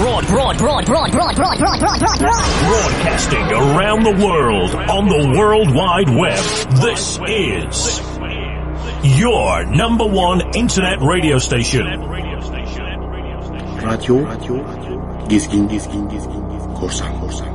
broad, broad, broad, broad, broad, broad, broad, broad, broad, broad. Broadcasting around the world on the World Wide Web. This is your number one internet radio station. Radio, radio, radio. Gizgin, gizgin, gizgin, gizgin. Korsan, korsan.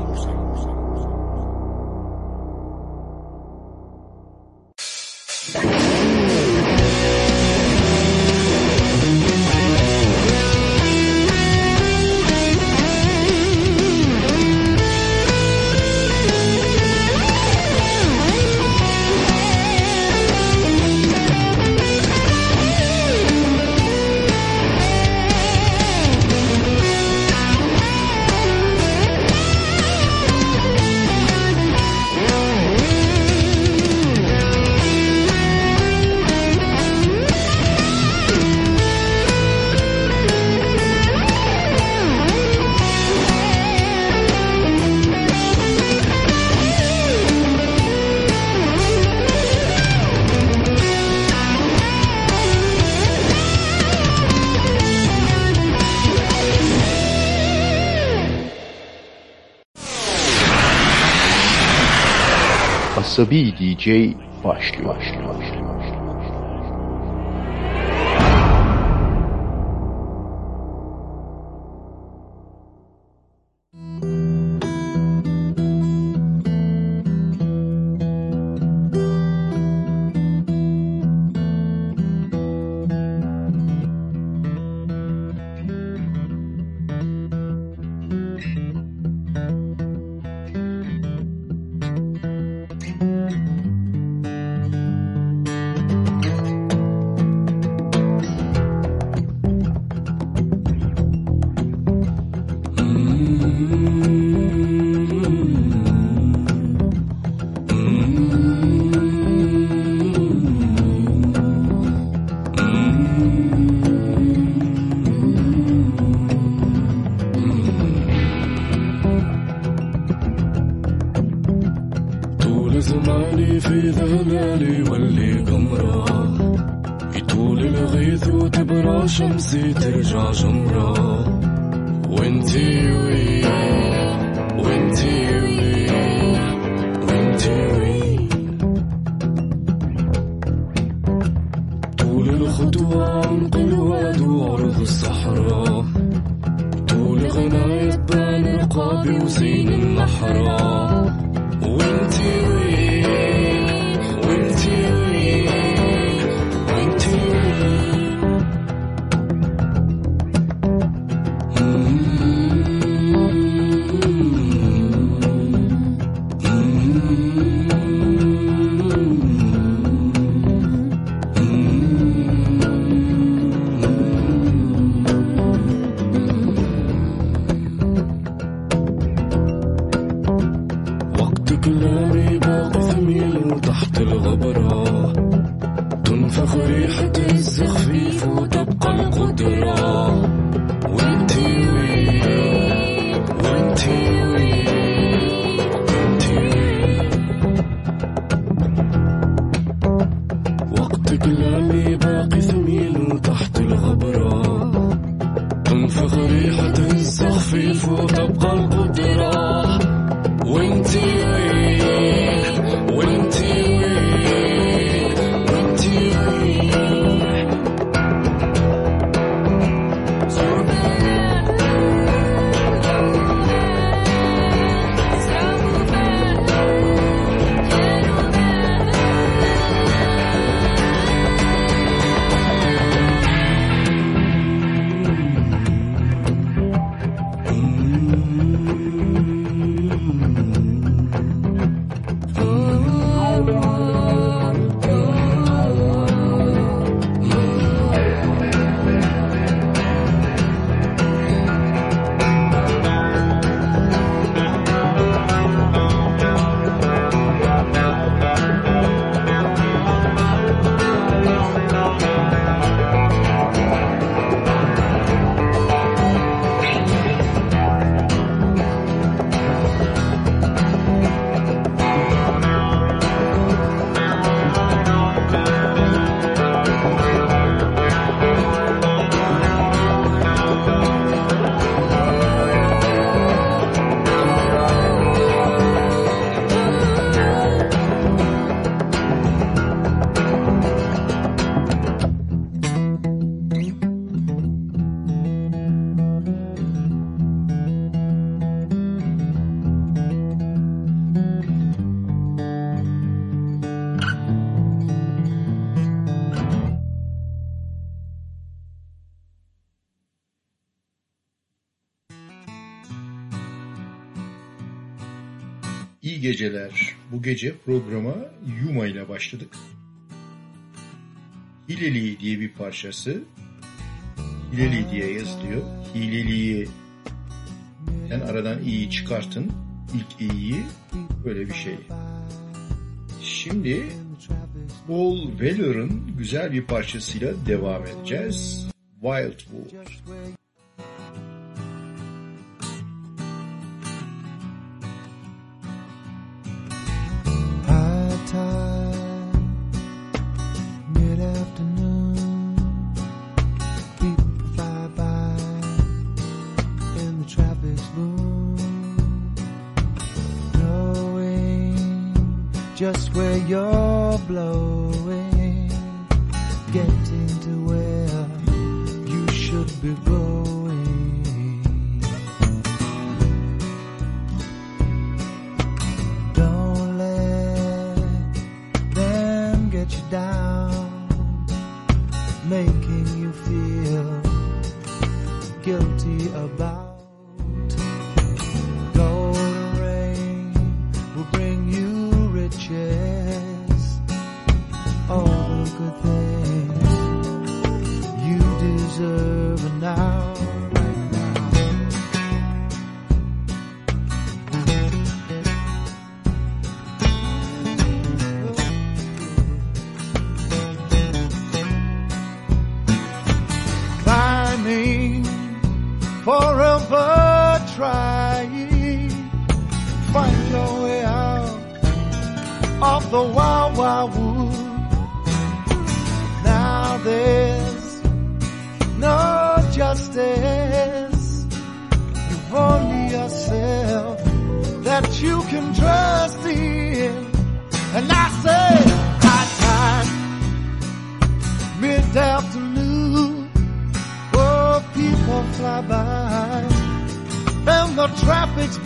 عصبی دیجی باشی gece programa Yuma ile başladık. Hileli diye bir parçası. Hileli diye yazılıyor. Hileliyi yani aradan iyi çıkartın. İlk iyiyi böyle bir şey. Şimdi Paul Weller'ın güzel bir parçasıyla devam edeceğiz. Wildwood. Just where you're blowing, getting to where you should be going. Don't let them get you down, making you feel guilty about riches, all the good things you deserve now. The wild, wild wood. Now there's no justice. You've only yourself that you can trust in. And I say, high time, mid-afternoon, oh, people fly by, and the traffic's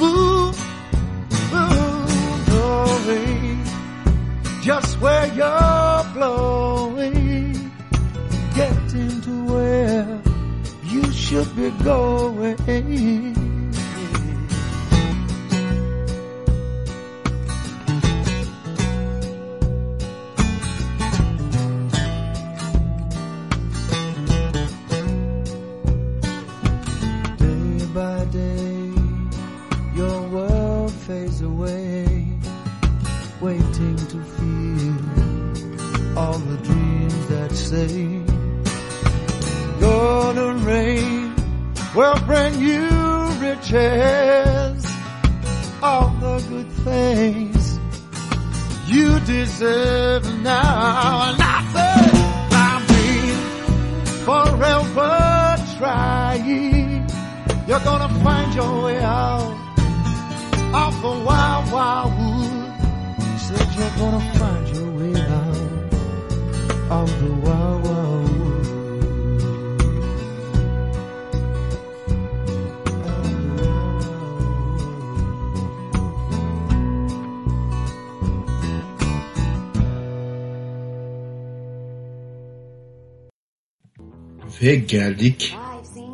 Ve geldik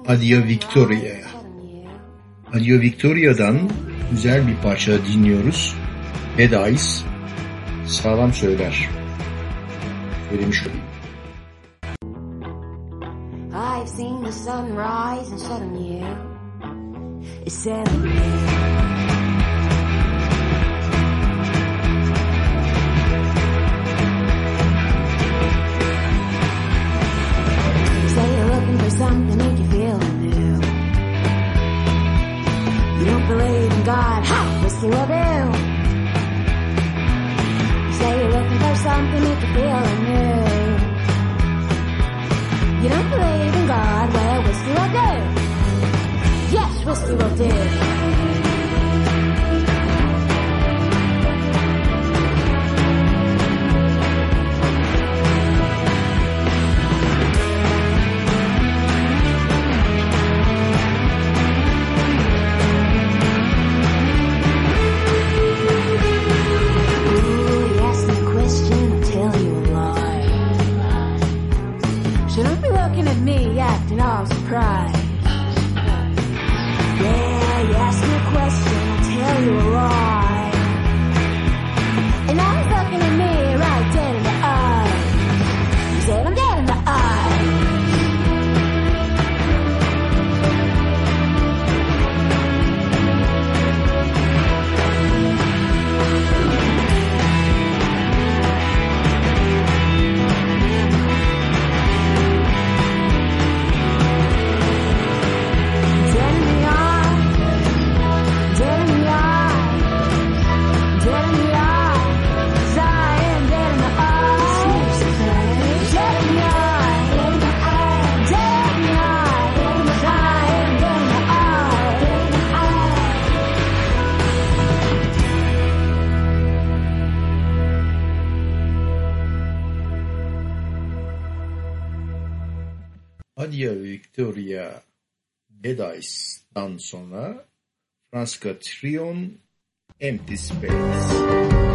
Adia Victoria'ya. Adia Victoria'dan güzel bir parça dinliyoruz. Eyes sağlam söyler. Söylemiş olayım. I've seen the sunrise and set on you. It's set Say something make you feel new. You don't believe in God, ha! Whiskey will do. You Say you're looking for something make you feel new. You don't believe in God, well, whiskey will do. Yes, whiskey will do. At me acting all surprised. Yeah, you ask me a question, I'll tell you a lie. Nadia Victoria Dadais'tan sonra Fransızca Trion Empty Space.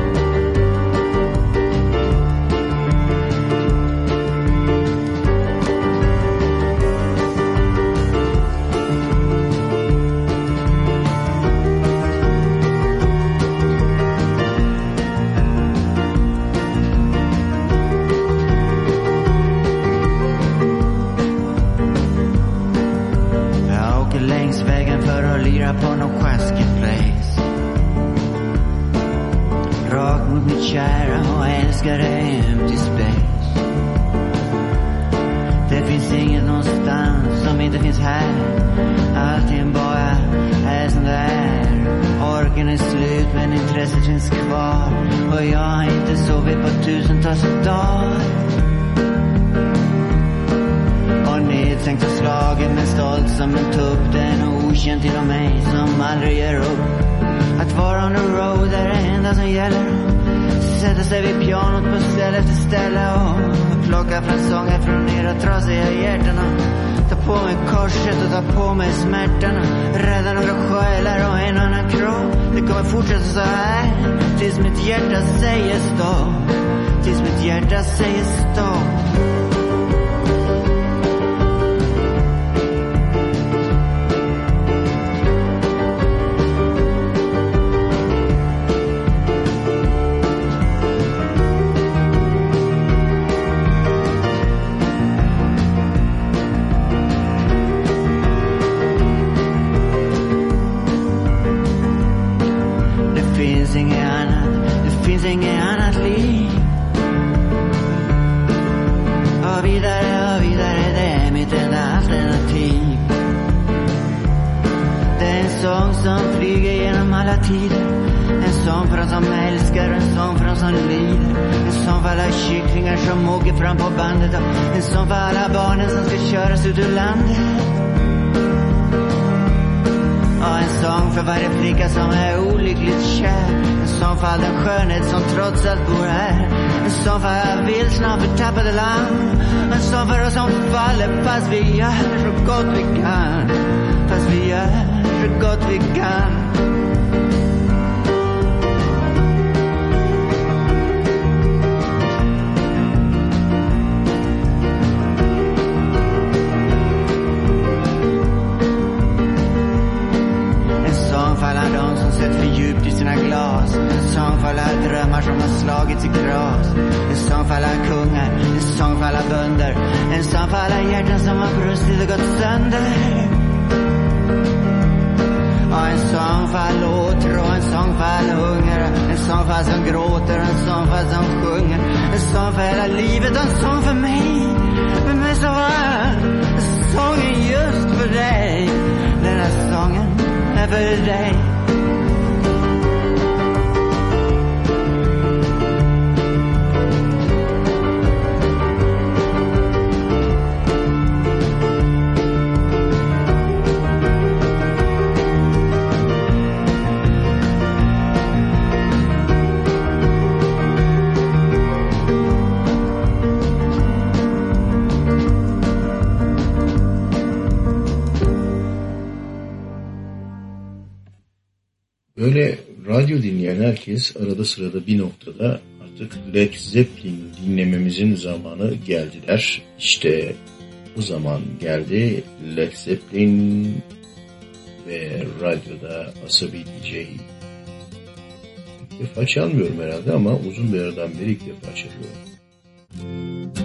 Böyle radyo dinleyen herkes arada sırada bir noktada artık Led Zeppelin dinlememizin zamanı geldiler. İşte bu zaman geldi Led Zeppelin ve radyoda Asabi DJ. İlk defa çalmıyorum herhalde ama uzun bir aradan beri ilk defa çalıyorum.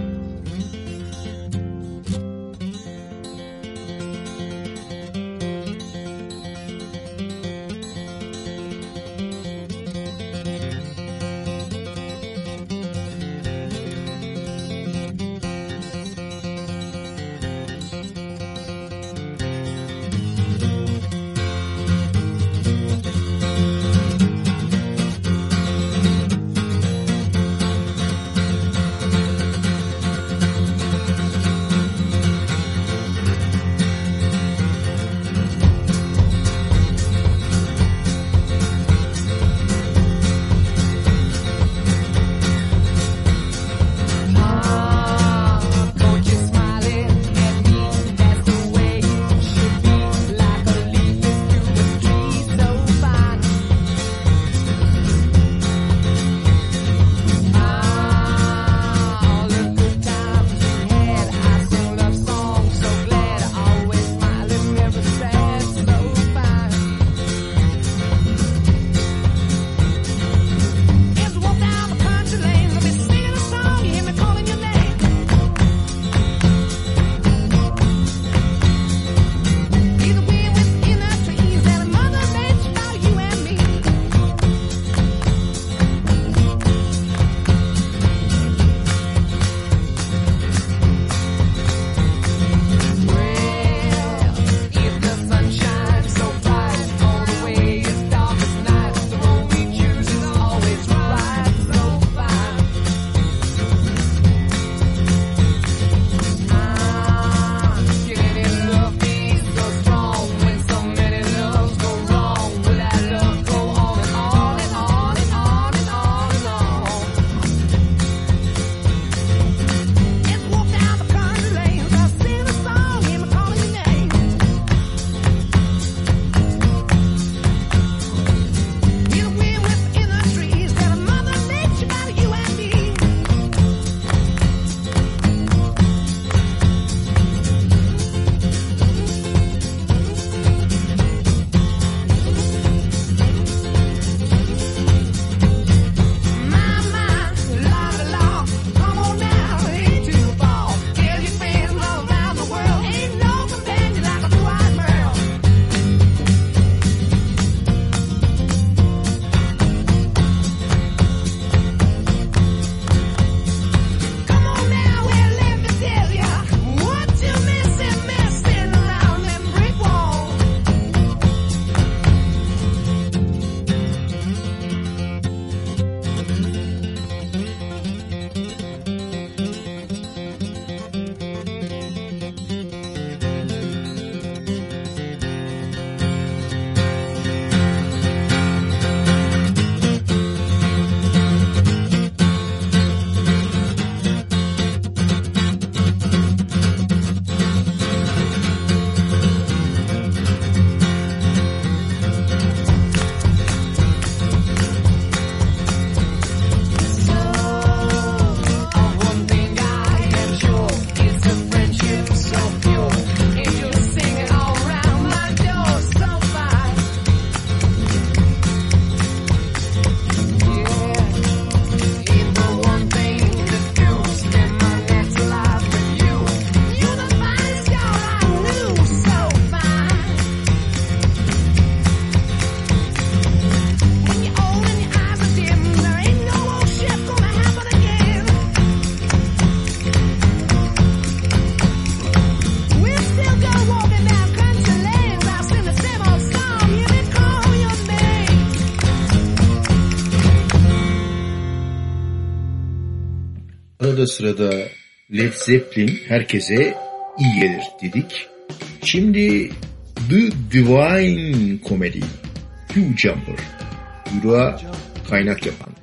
Arada sırada Led Zeppelin herkese iyi gelir dedik. Şimdi The Divine Comedy, Hugh Jumper, Yura kaynak yapan.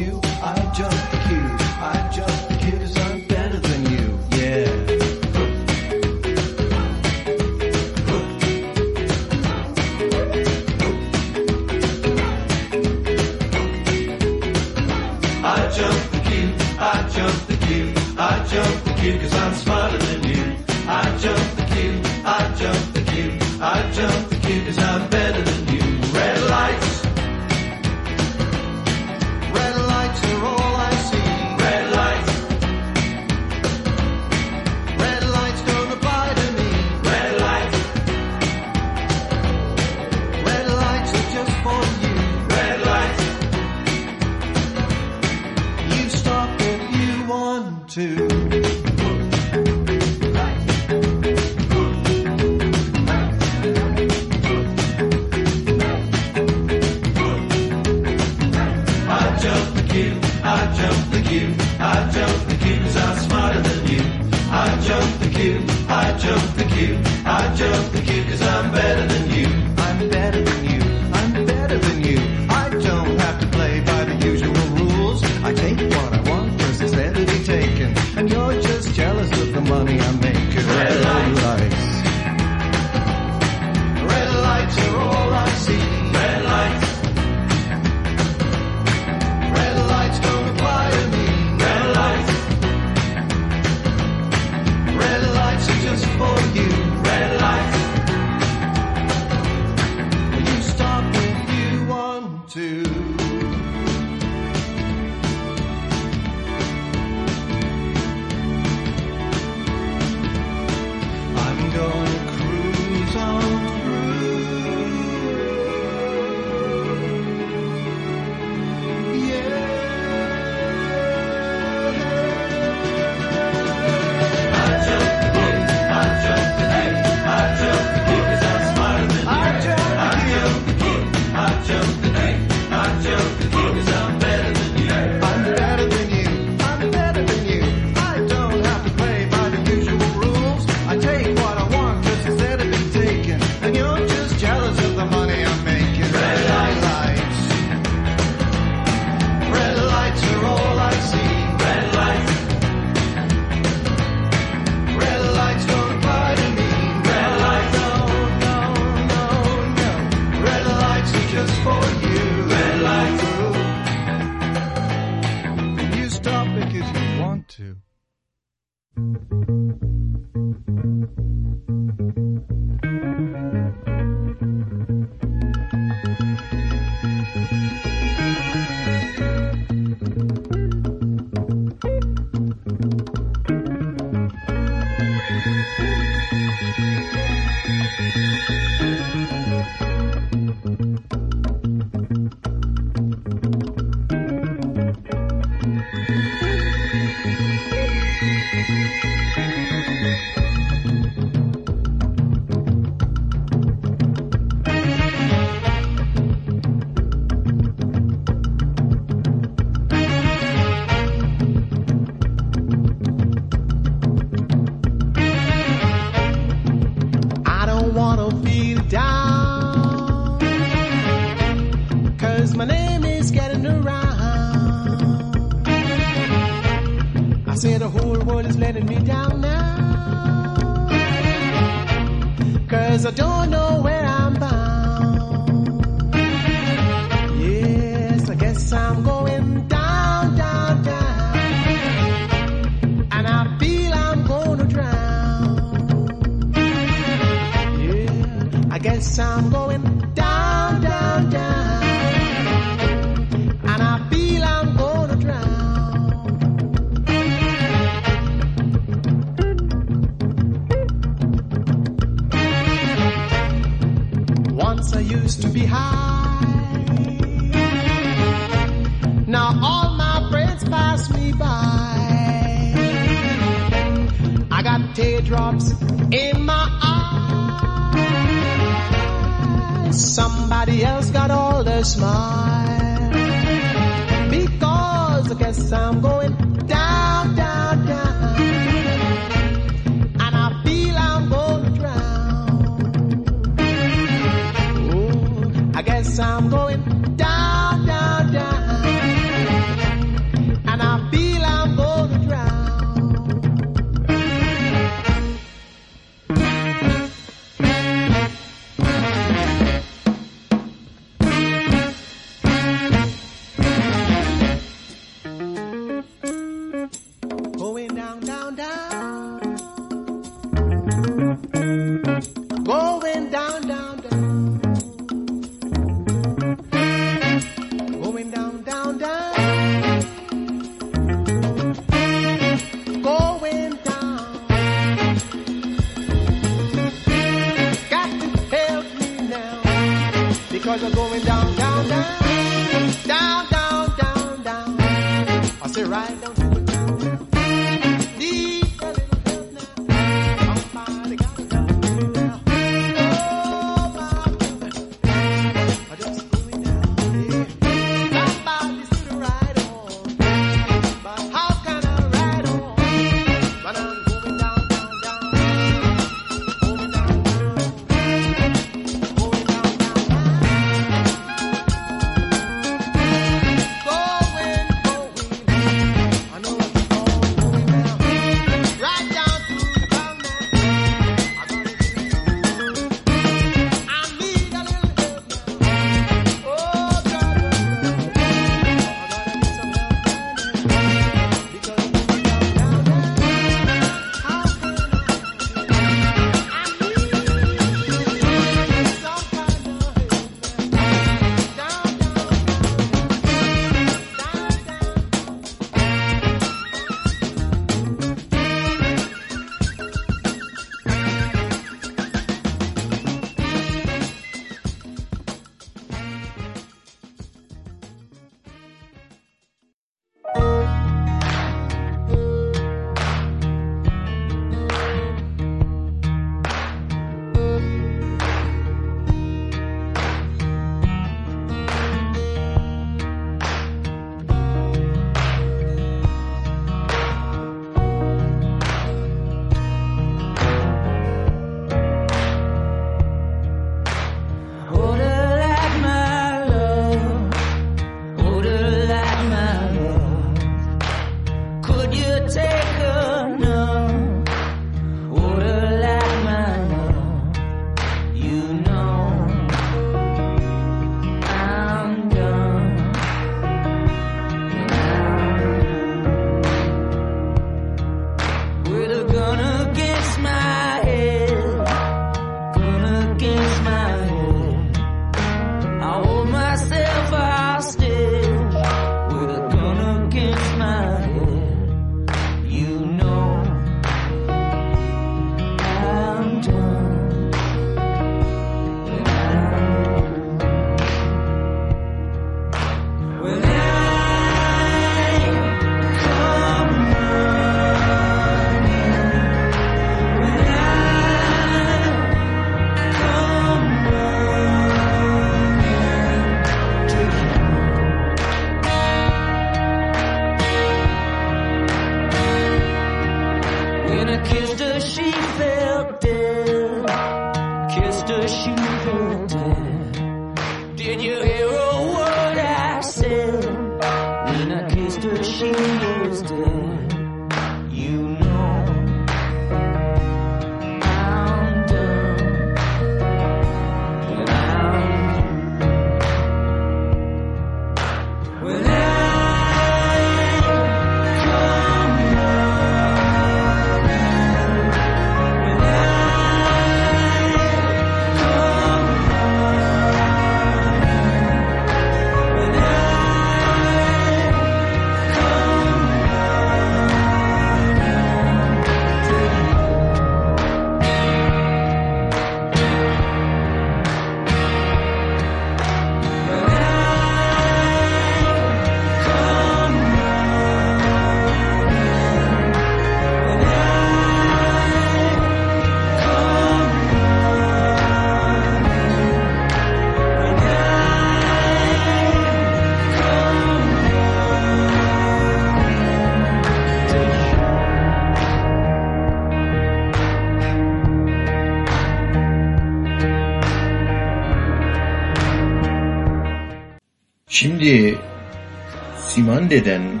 Hande'den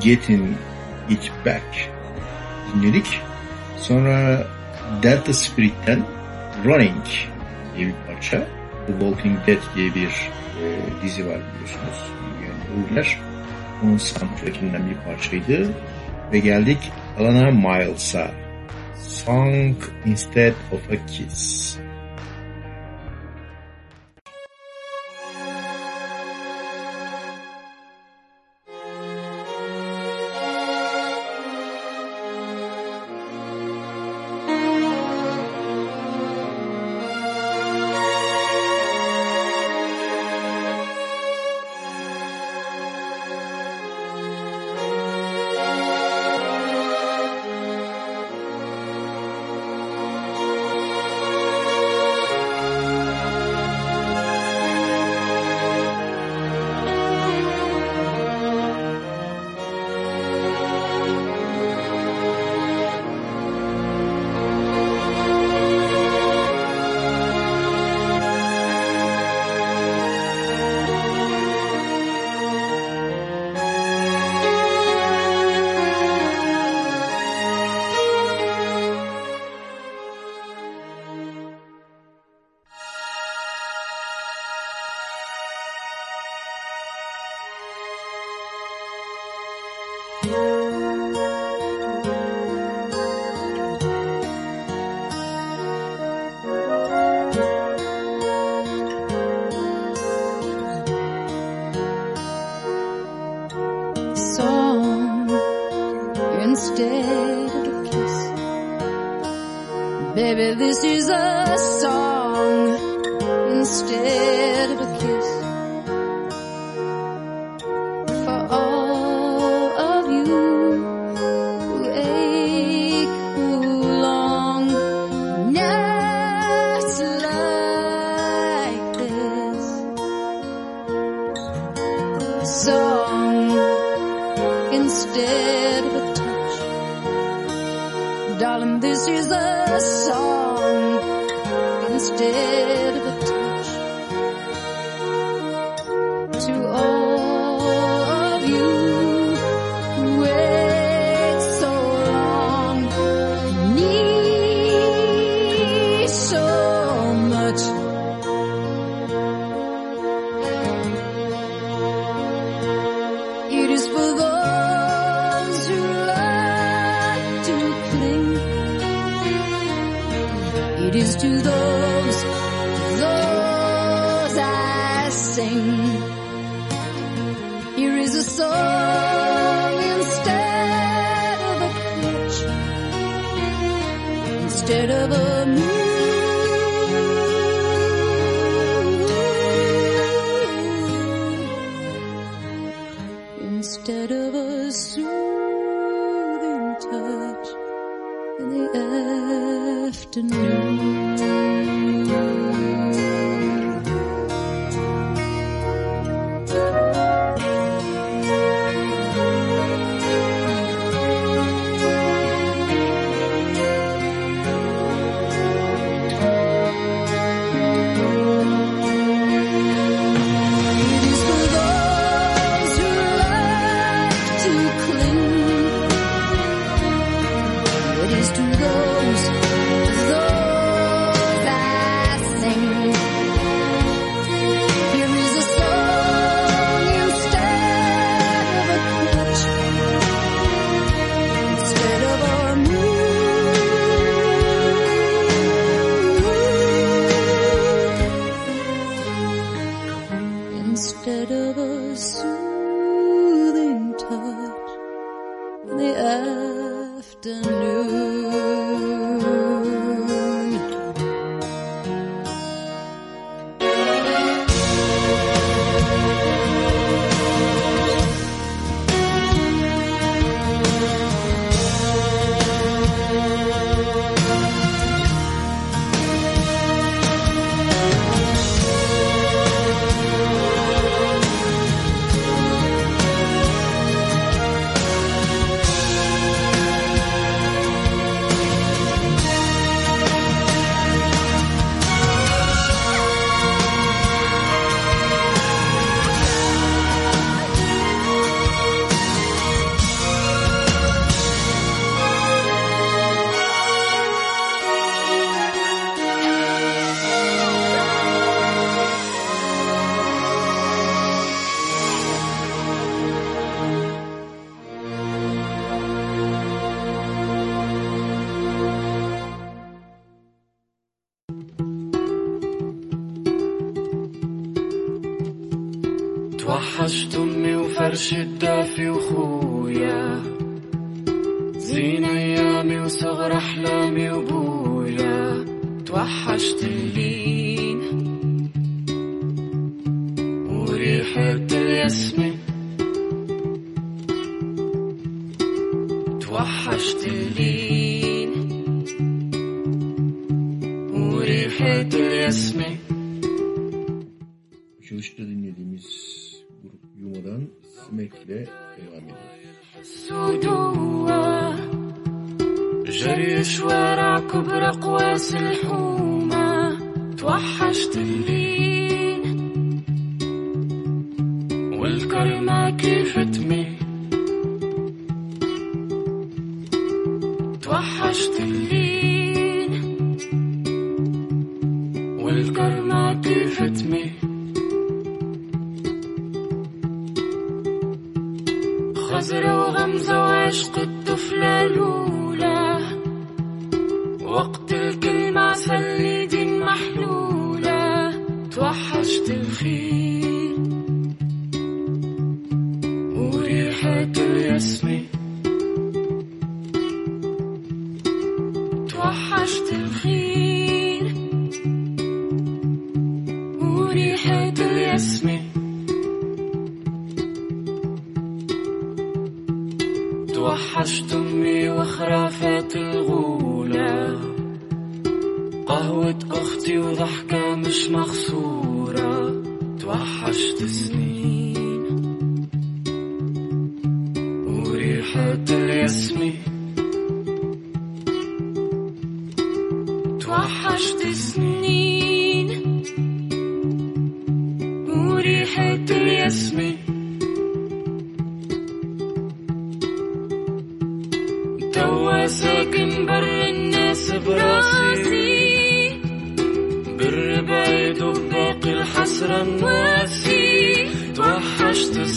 Getting It Back dinledik. Sonra Delta Spirit'ten Running diye bir parça. The Walking Dead diye bir e, dizi var biliyorsunuz. Yani Uygar. Onun soundtrackinden bir parçaydı. Ve geldik Alana Miles'a. Song Instead of a Kiss.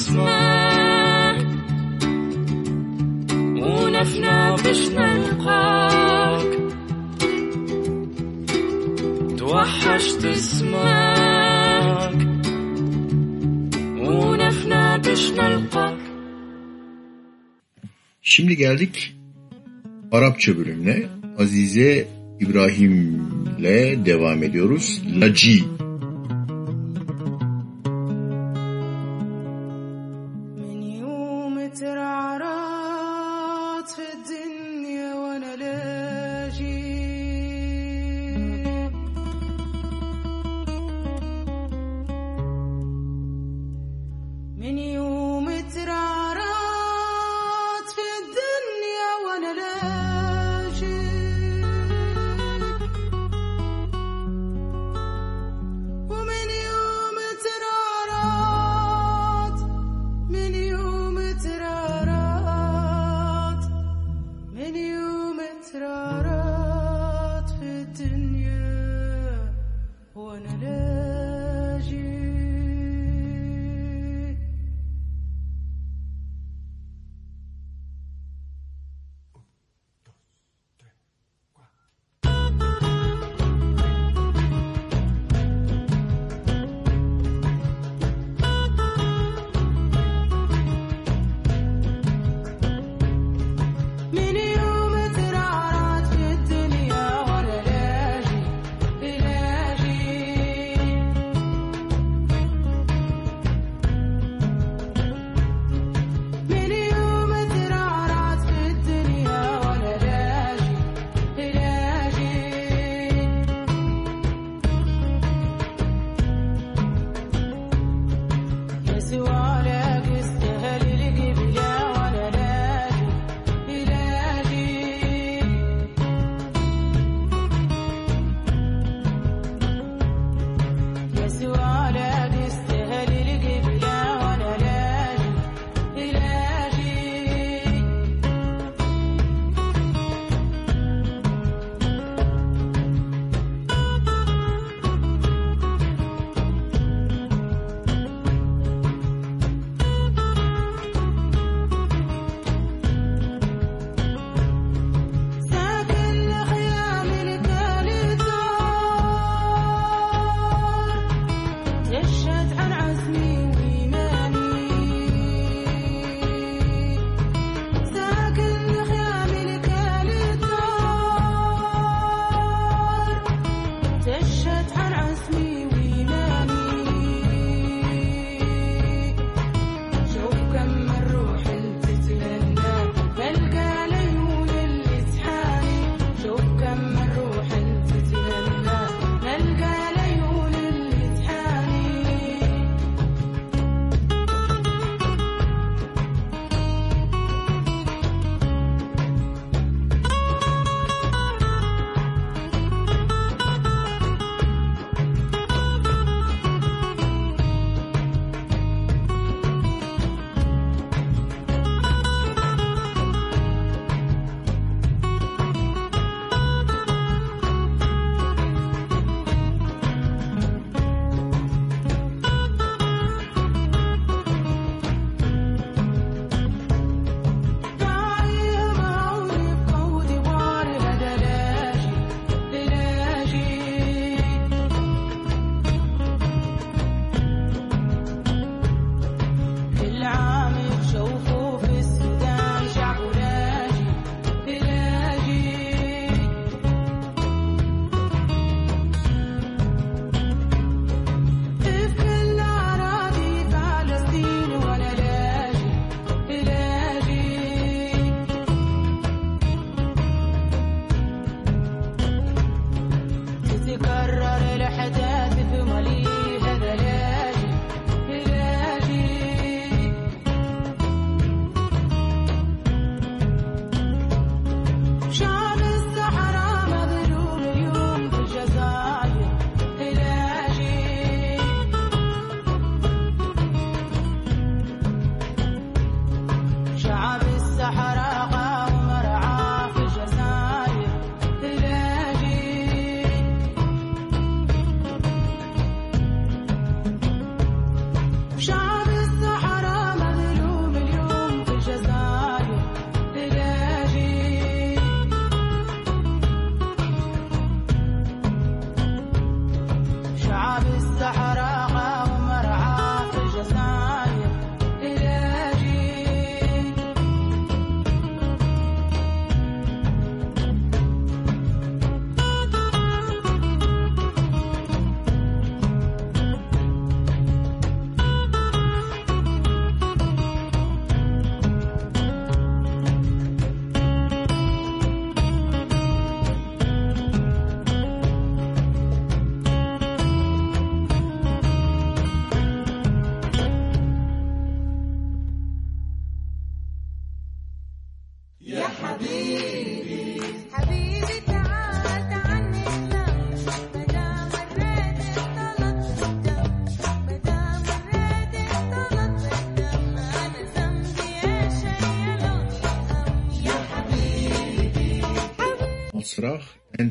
اسمع ونفنا باش نلقاك. توحشت اسمعك ونفنا باش نلقاك. Şimdi geldik Arapça bölümüne. Azize İbrahim'le devam ediyoruz. Laci.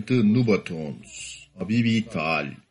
The Nubatones. Habibi Tal.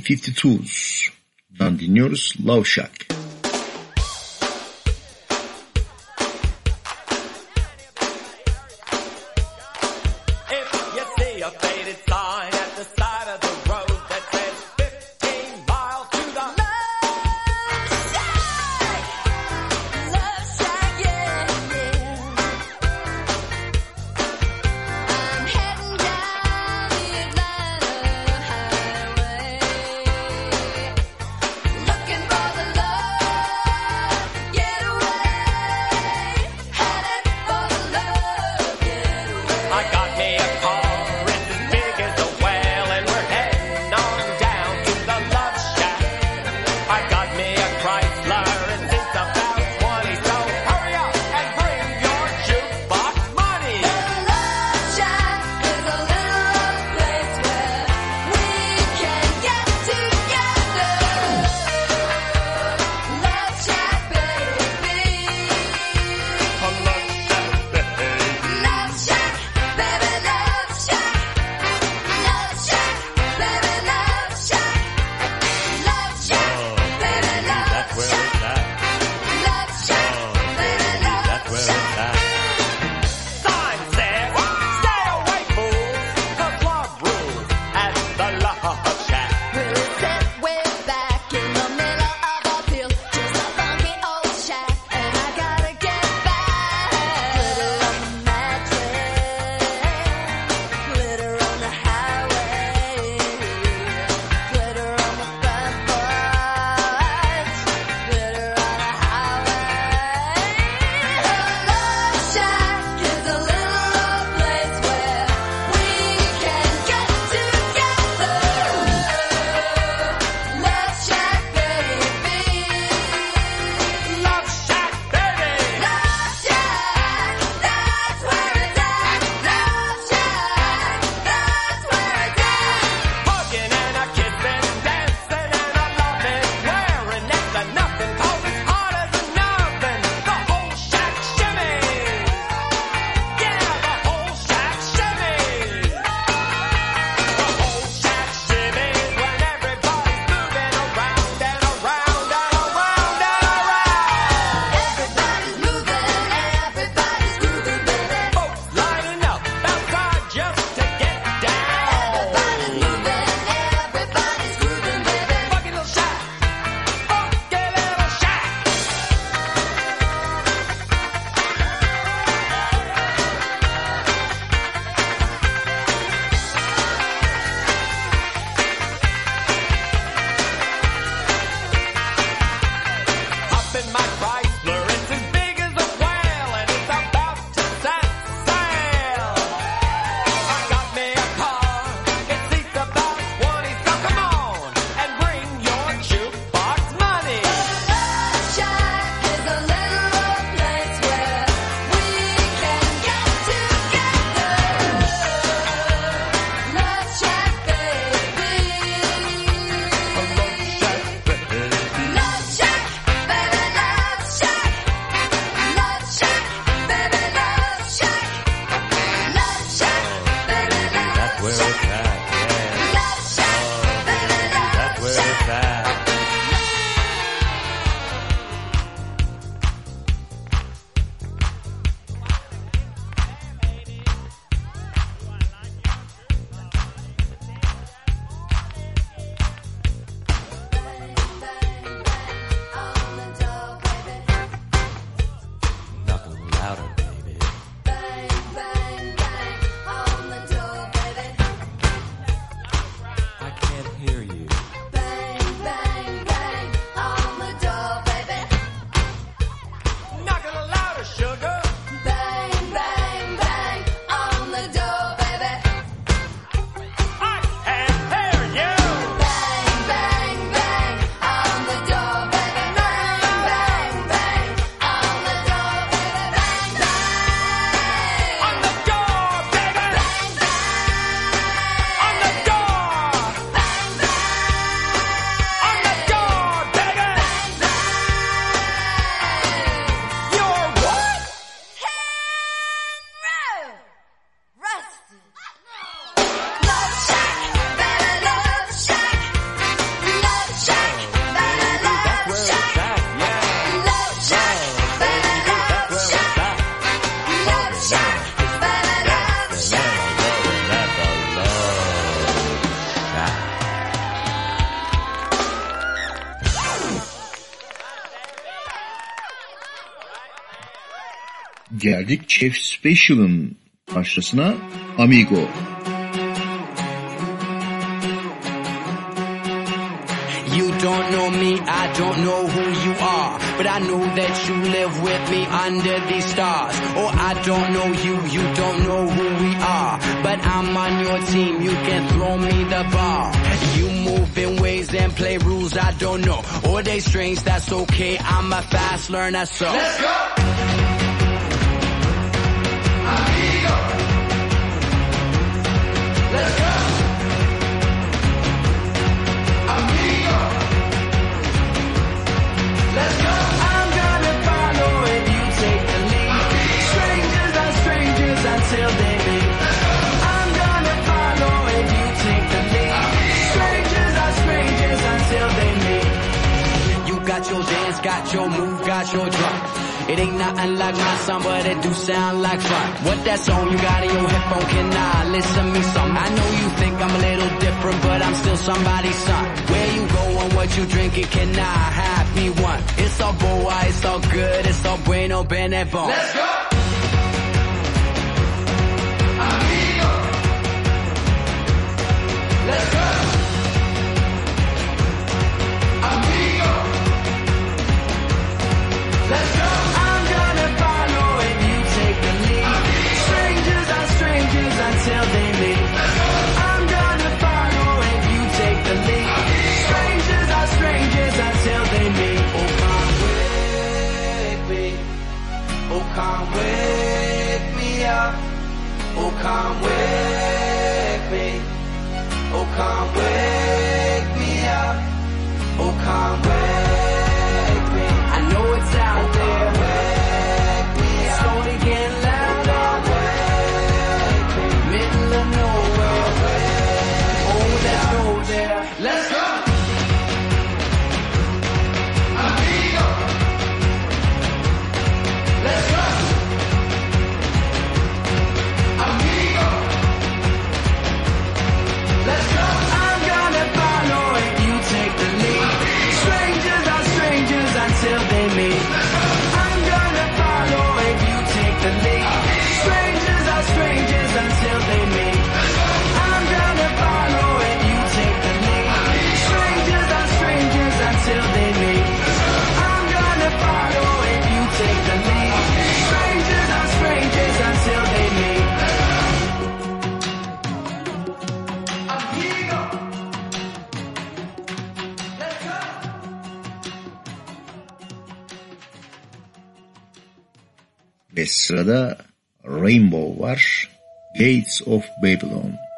52s. Dan dinliyoruz. Love Shack. Geldik Chef Special'ın başlasına Amigo. You don't know me, I don't know who you are. But I know that you live with me under these stars. Or I don't know you, you don't know who we are. But I'm on your team, you can throw me the ball. You move in ways and play rules I don't know. Or they strange, that's okay, I'm a fast learner, so. Let's go! Got your dance, got your move, got your drop. It ain't nothing like my song, but it do sound like fun. What that song you got in your headphone? Can I listen me some? I know you think I'm a little different, but I'm still somebody's son. Where you going, what you drinking? Can I have me one? It's all boy, it's all good, it's all bueno, bene bon. Let's go. Amigo! Let's go. Come wake me up. Oh, come wake sırada Rainbow var. Gates of Babylon.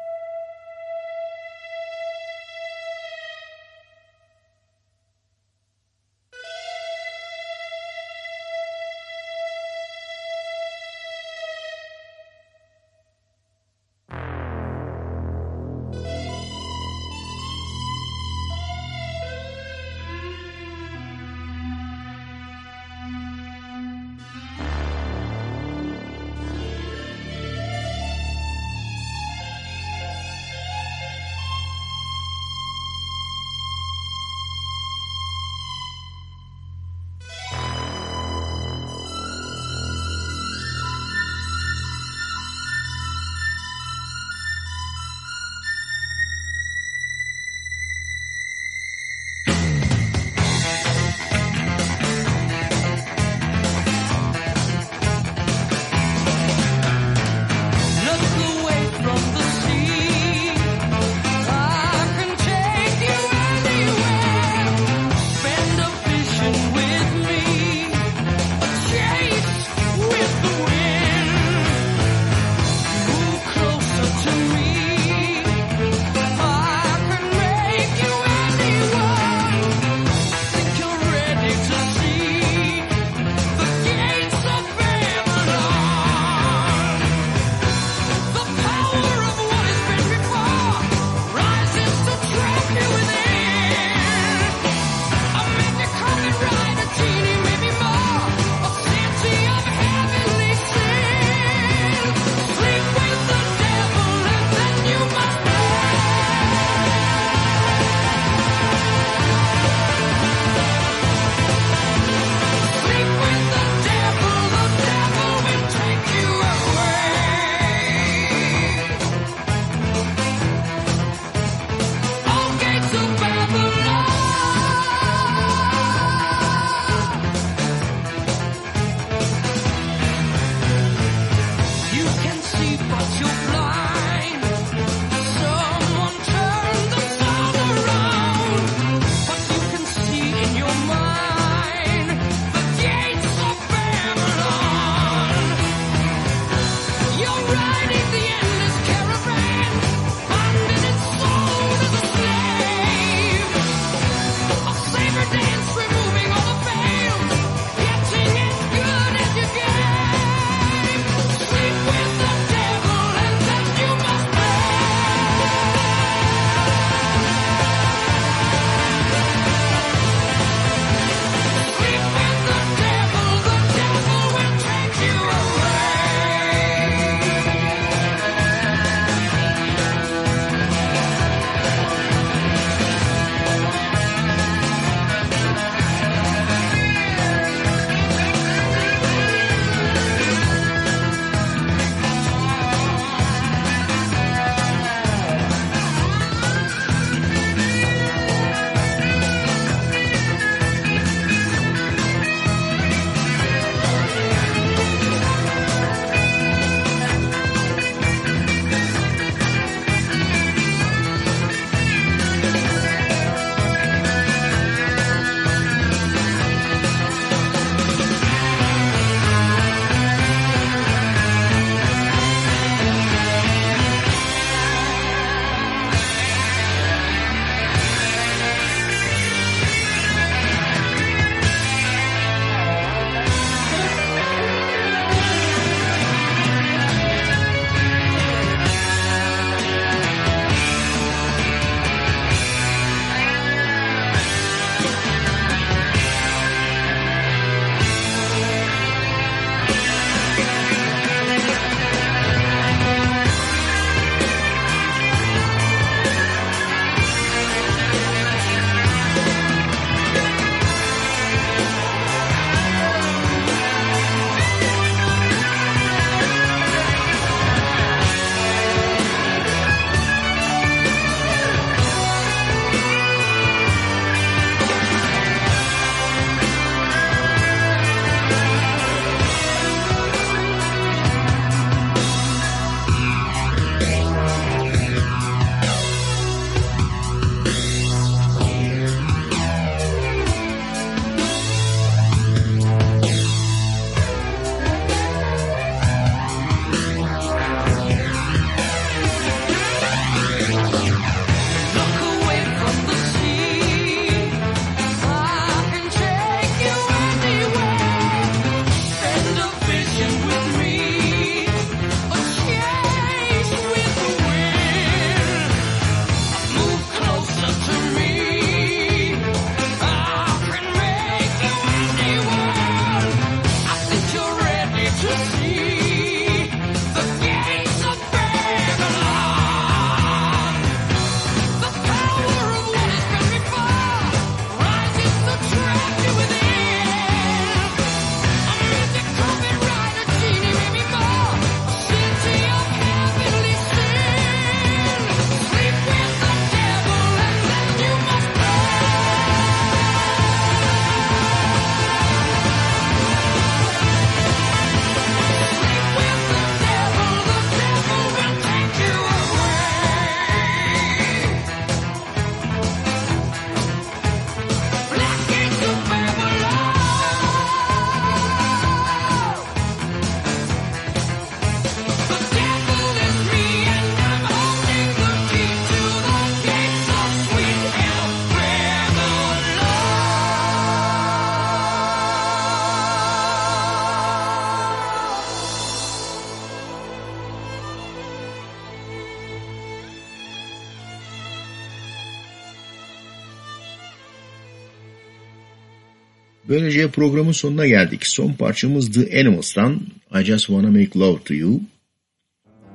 Böylece programın sonuna geldik. Son parçamız The Animals'tan I Just Wanna Make Love To You.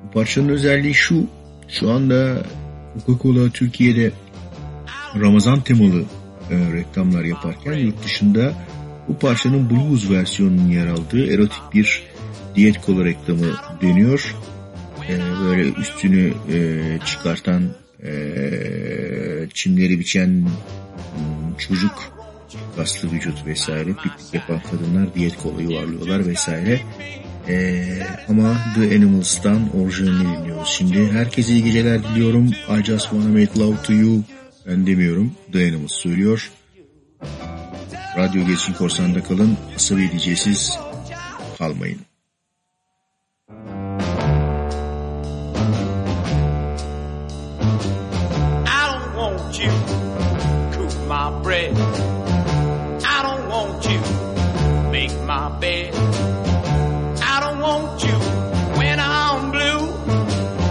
Bu parçanın özelliği şu. Şu anda Coca-Cola Türkiye'de Ramazan temalı e, reklamlar yaparken yurt dışında bu parçanın blues versiyonunun yer aldığı erotik bir diyet kola reklamı dönüyor. E, böyle üstünü e, çıkartan e, çimleri biçen çocuk kaslı vücut vesaire piknik yapan kadınlar diyet kola yuvarlıyorlar vesaire. Ee, ama The Animals'tan orijinalini dinliyoruz. Şimdi herkese iyi geceler diliyorum. I just wanna make love to you. Ben demiyorum. The Animals söylüyor. Radyo Geçin Korsan'da kalın. Asabi diyeceğiz. Kalmayın. I don't want you cook my bread. My bed. I don't want you when I'm blue.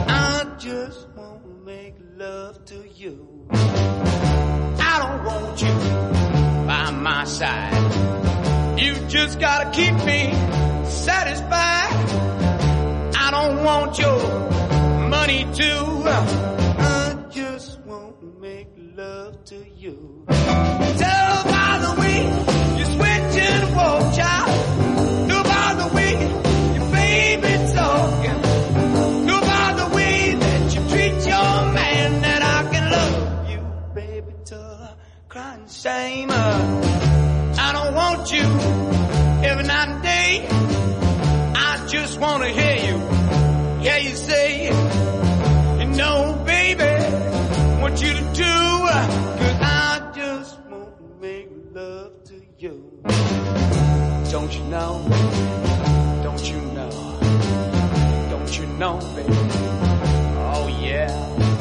I just want to make love to you. I don't want you by my side. You just gotta keep me satisfied. I don't want your money too. I just want to make love to you. Tell by the way you every night and day. I just want to hear you, hear you say, you know, baby, want you to do, cause I just want to make love to you. Don't you know? Don't you know? Don't you know, baby? Oh yeah.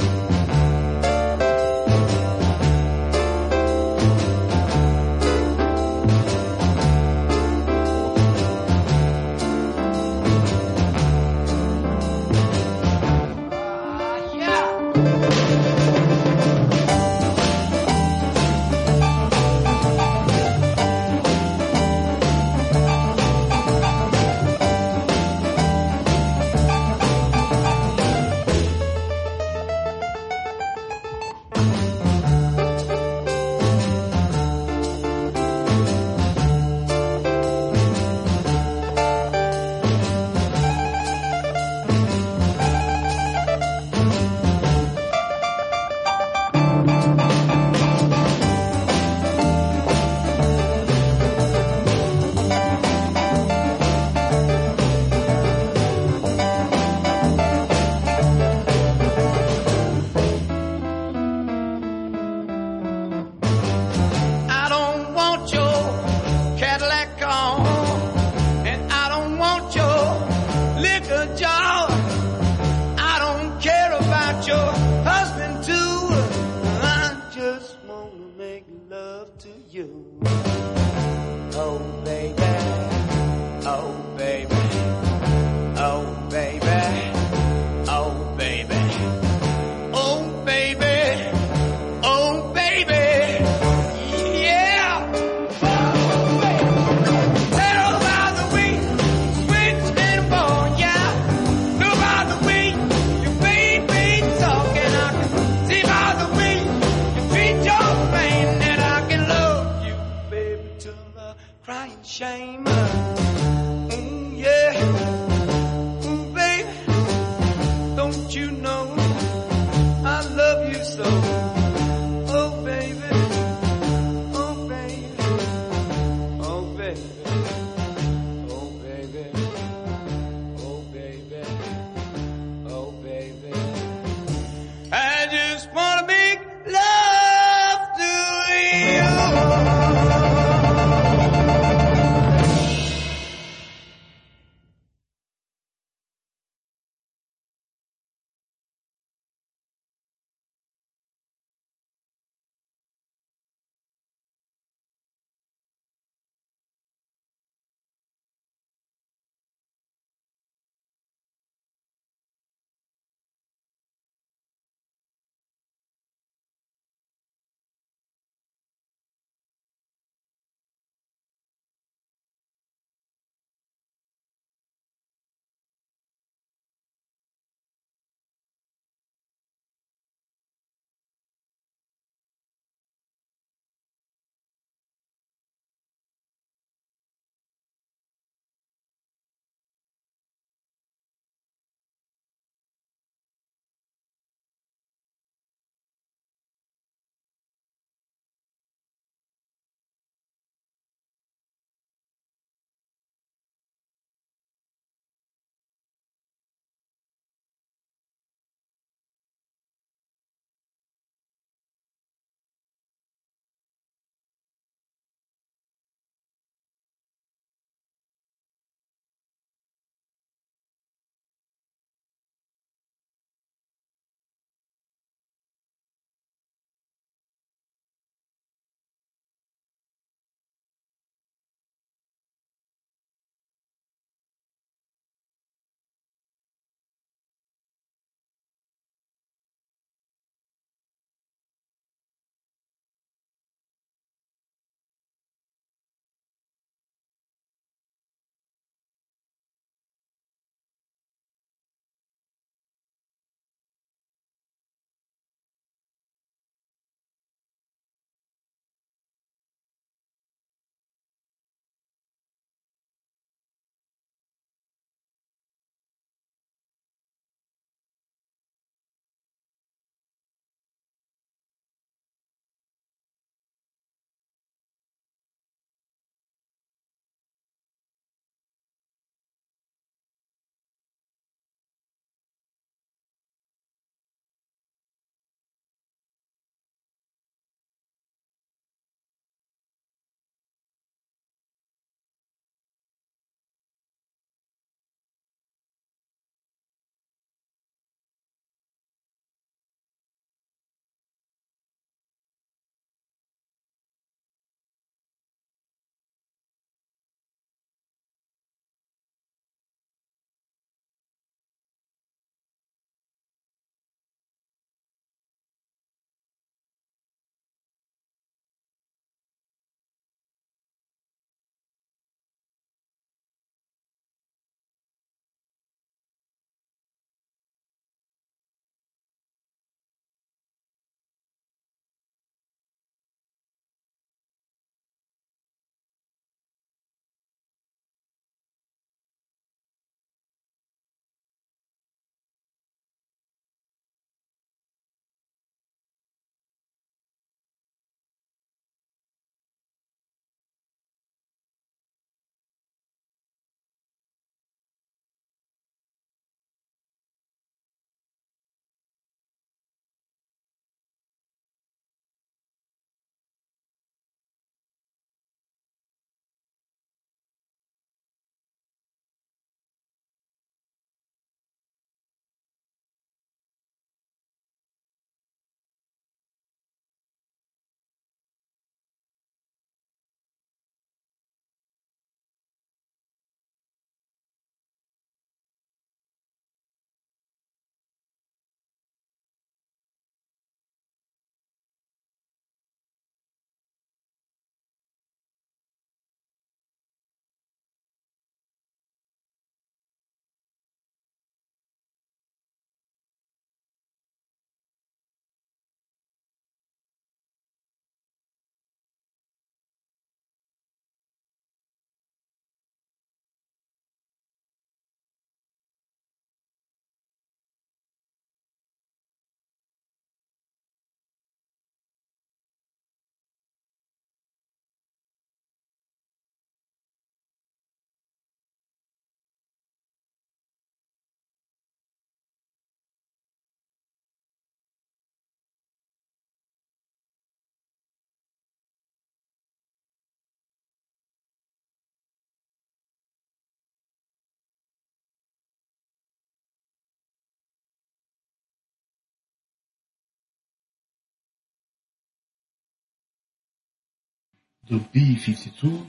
do B-52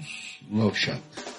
Love Shot.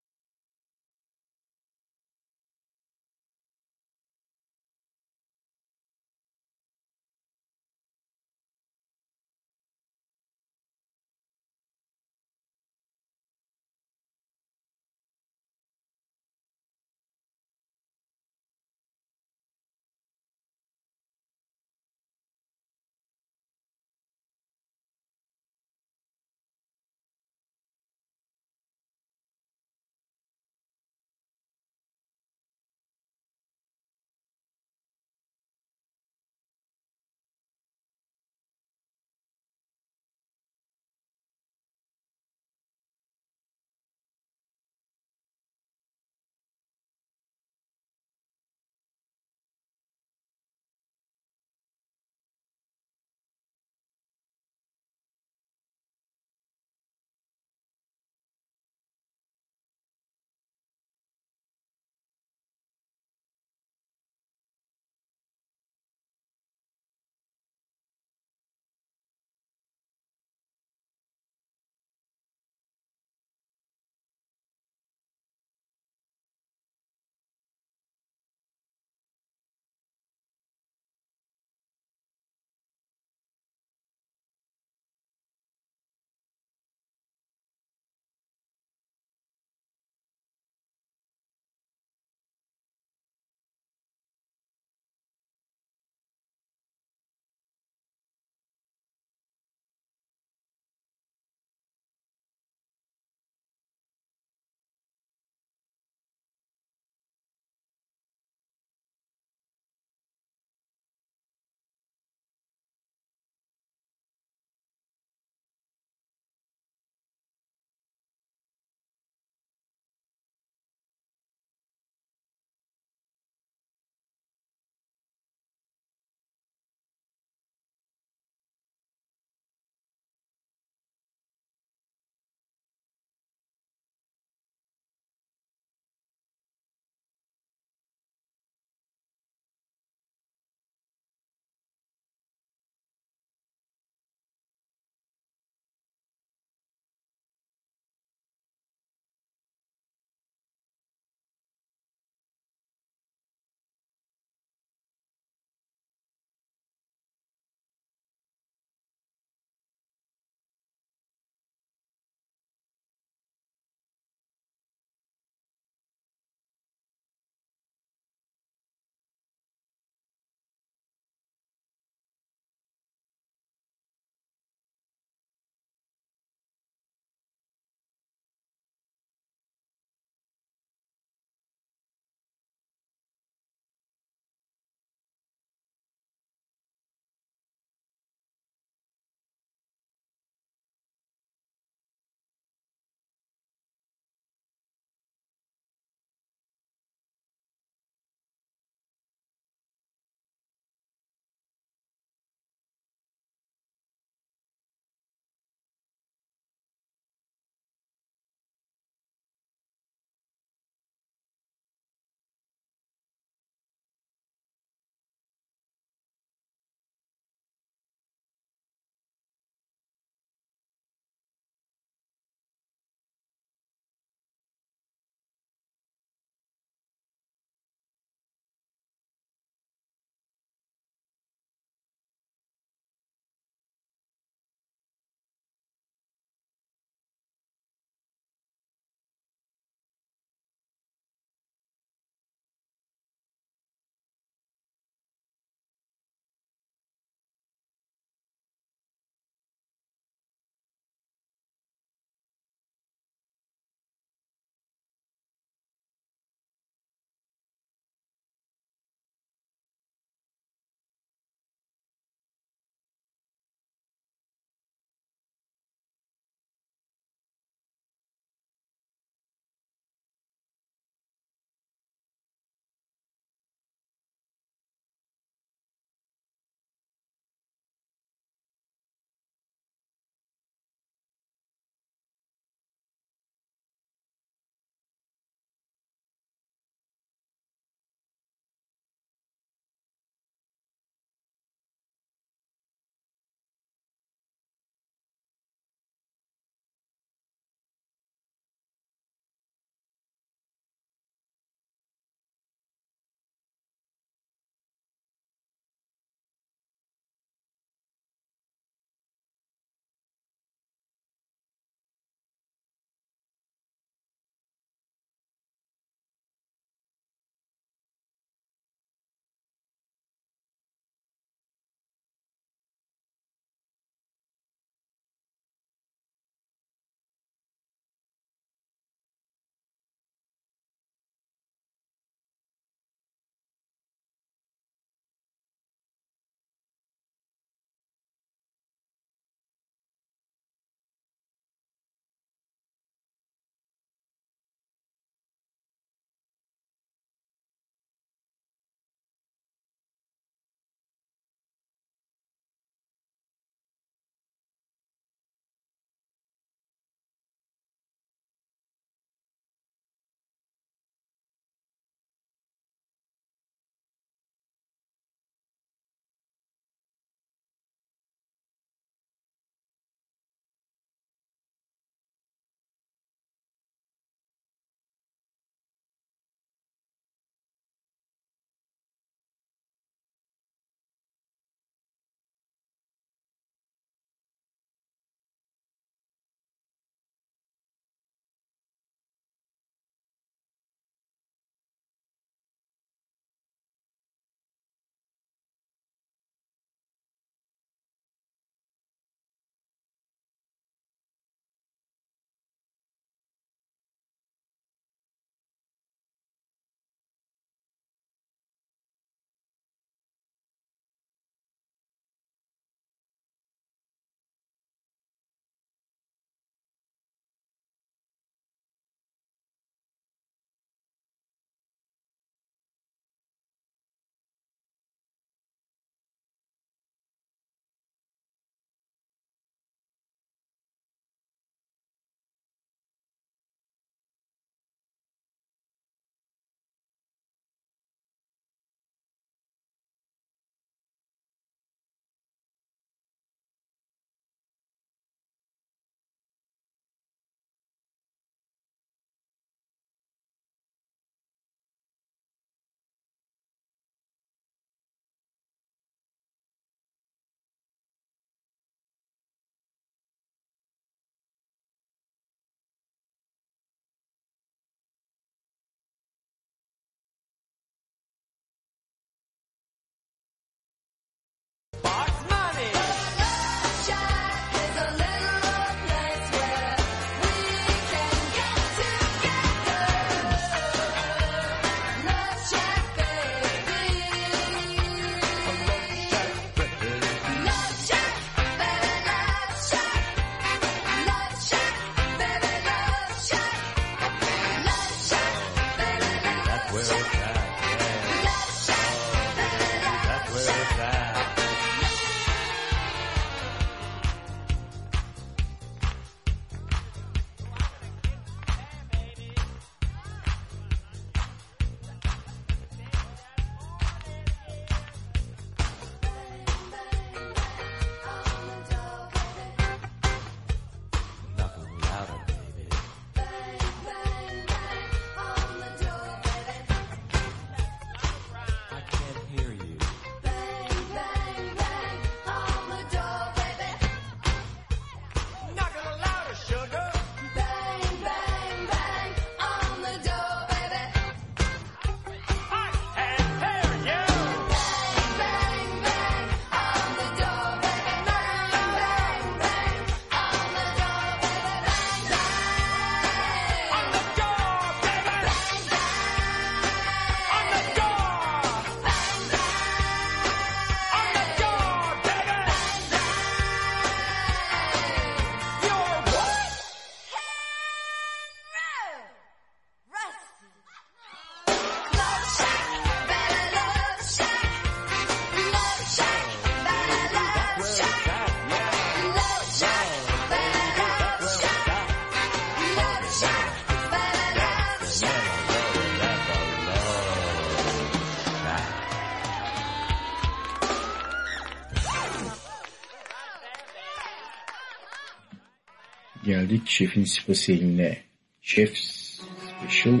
Geldik şefin spesiyeline. Chef Special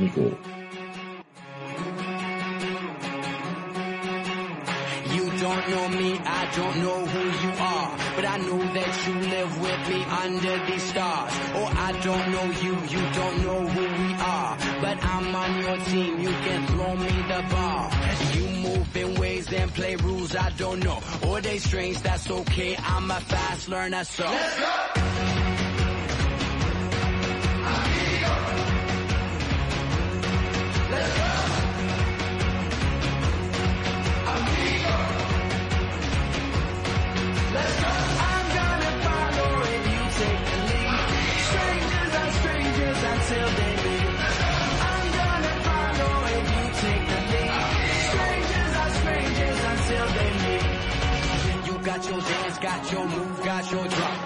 Nigo. You don't know me, I don't know who you are. But I know that you live with me under these stars. Or I don't know you, you don't know who we are. But I'm on your team, you can throw me the ball. You move in ways and play rules I don't know. Or they strange, that's okay, I'm a fast learner, so. Let's go! They meet. I'm gonna take the lead. Strangers are strangers until they meet. You got your dance, got your move, got your drop.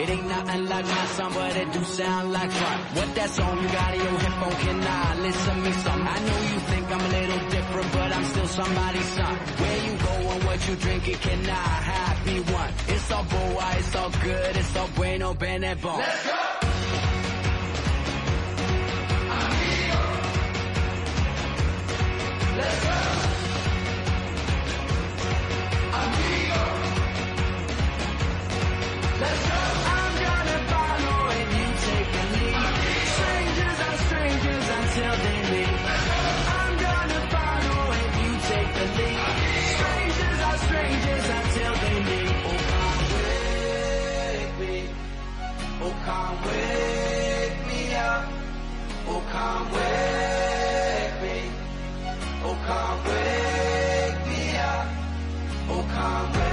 It ain't nothing like my song, but it do sound like rock. What that song you got in your headphone? Can I listen me some? I know you think I'm a little different, but I'm still somebody's son. Where you go and what you drinking? Can I have me one? It's all boy, it's all good, it's all bueno, bene bon. Let's go! wake me up. Oh, come wake me. Oh, come wake me up. Oh, come wake me.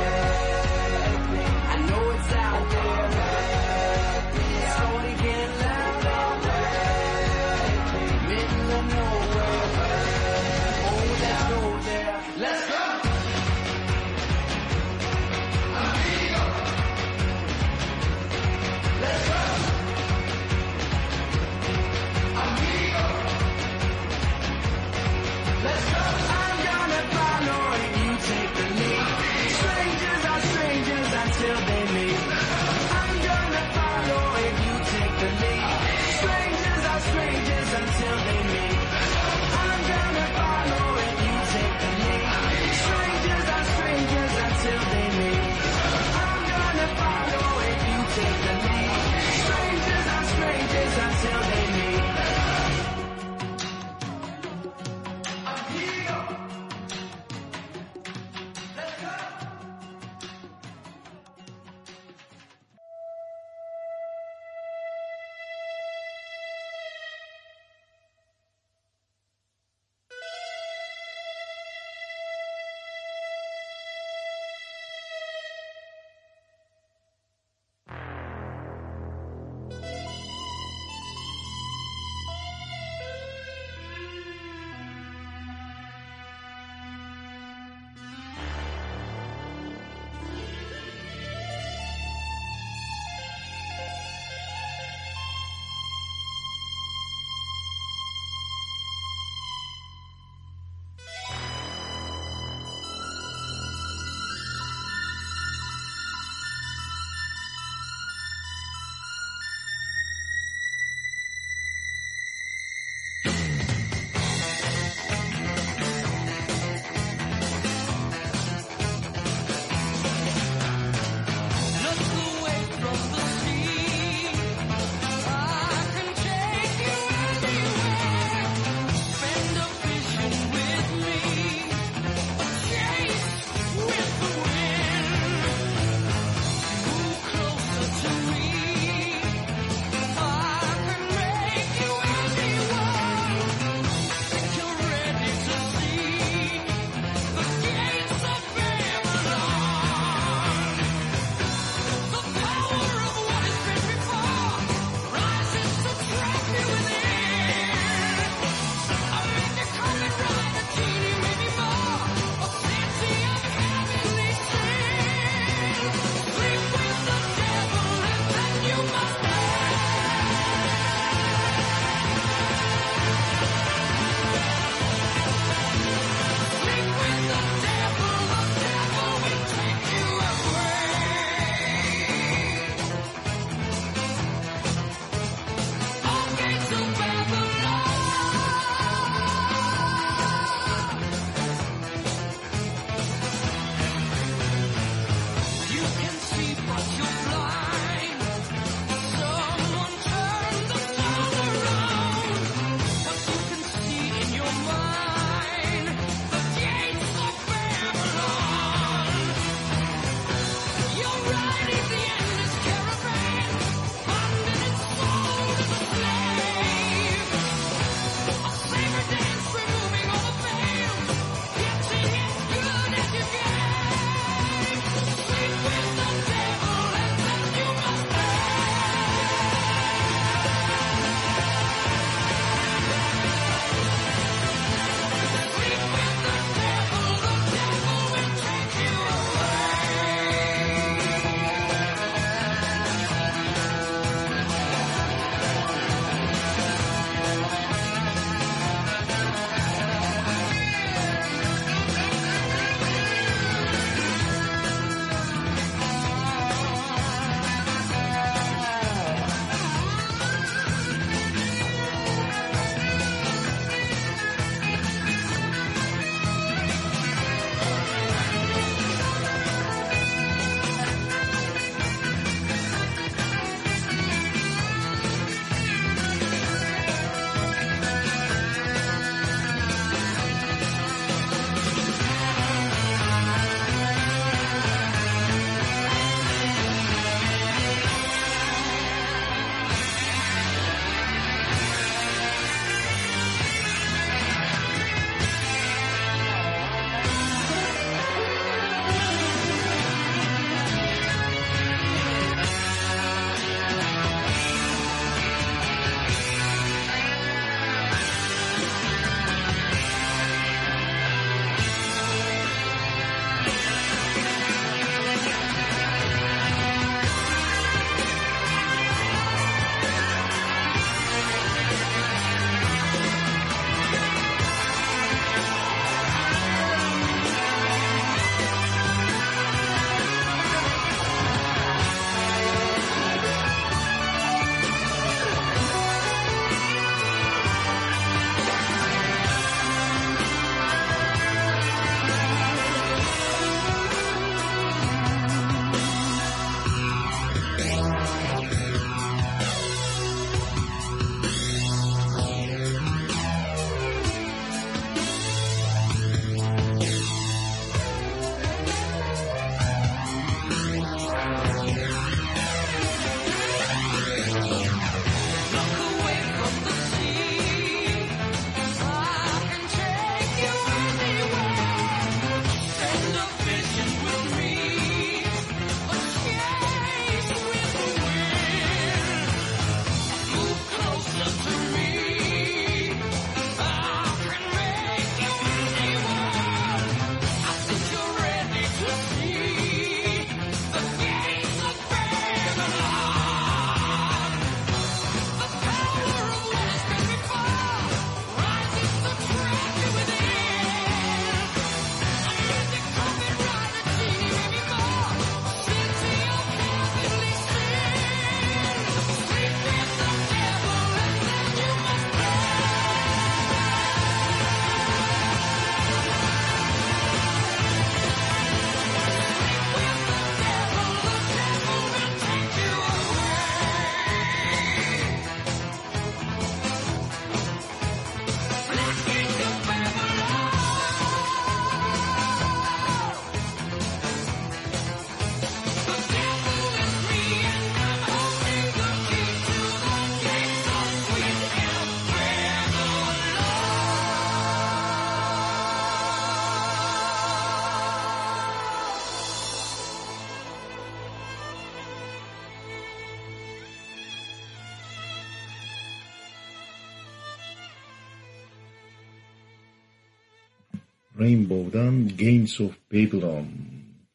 Rainbow'dan Games of Babylon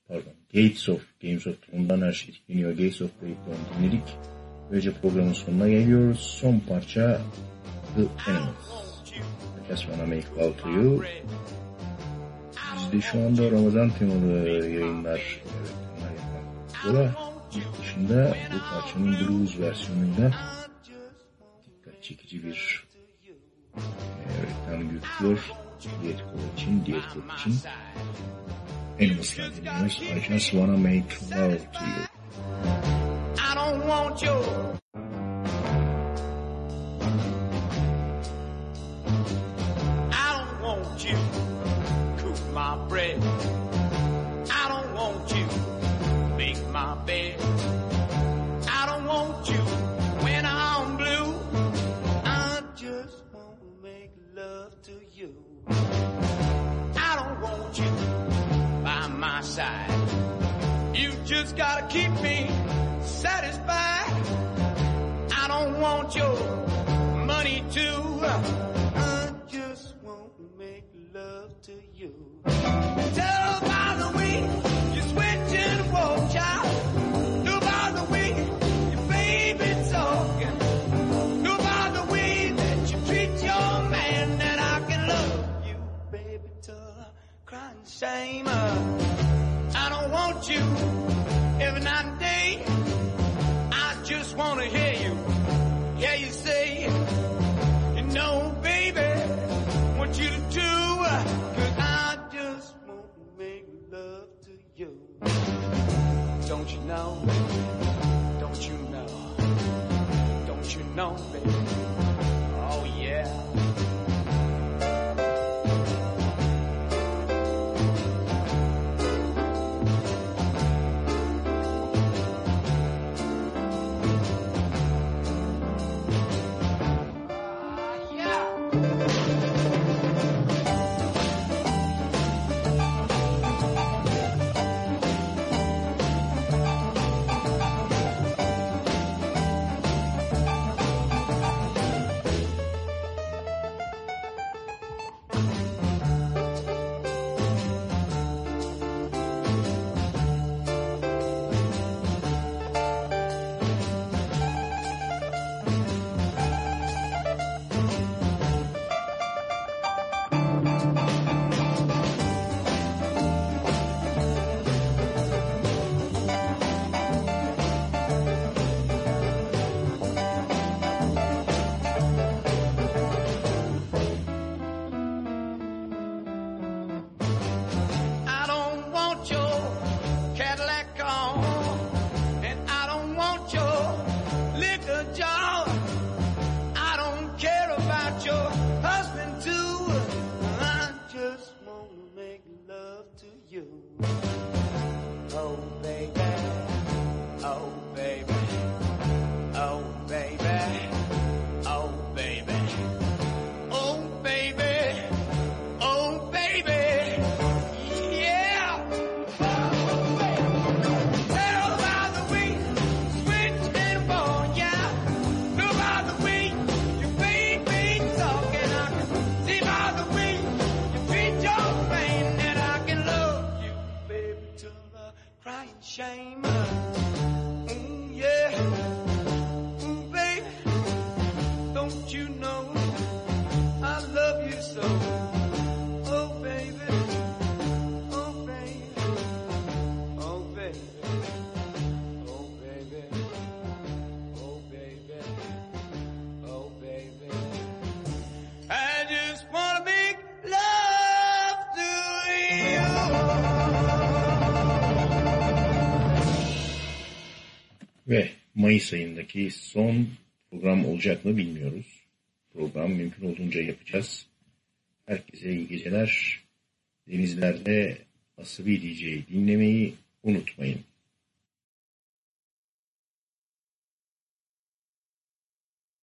pardon Gates of Games of Thrones'dan her şey etkileniyor. Gates of Babylon dinledik. Böylece programın sonuna geliyoruz. Son parça The Enemies. I just wanna make love to you. Bizde şu anda Ramazan temalı yayınlar yapıyorlar. Yurt dışında bu parçanın blues versiyonuyla dikkat çekici bir reklam yürütüyor. Diyet için, diyet. Animals'tan dinliyoruz. I just wanna make love to you. I don't want you. I don't want you cook my bread. I don't want you make my bed. Love to you. Tell by the way you switch and walk, child. Do by the way your baby talking. Do by the way that you treat your man that I can love you, baby, till I cry and shame. I don't want you Don't you know? Don't you know? Don't you know, baby? Mayıs ayındaki son program olacak mı bilmiyoruz. Program mümkün olduğunca yapacağız. Herkese iyi geceler. Denizlerde Asabi DJ dinlemeyi unutmayın.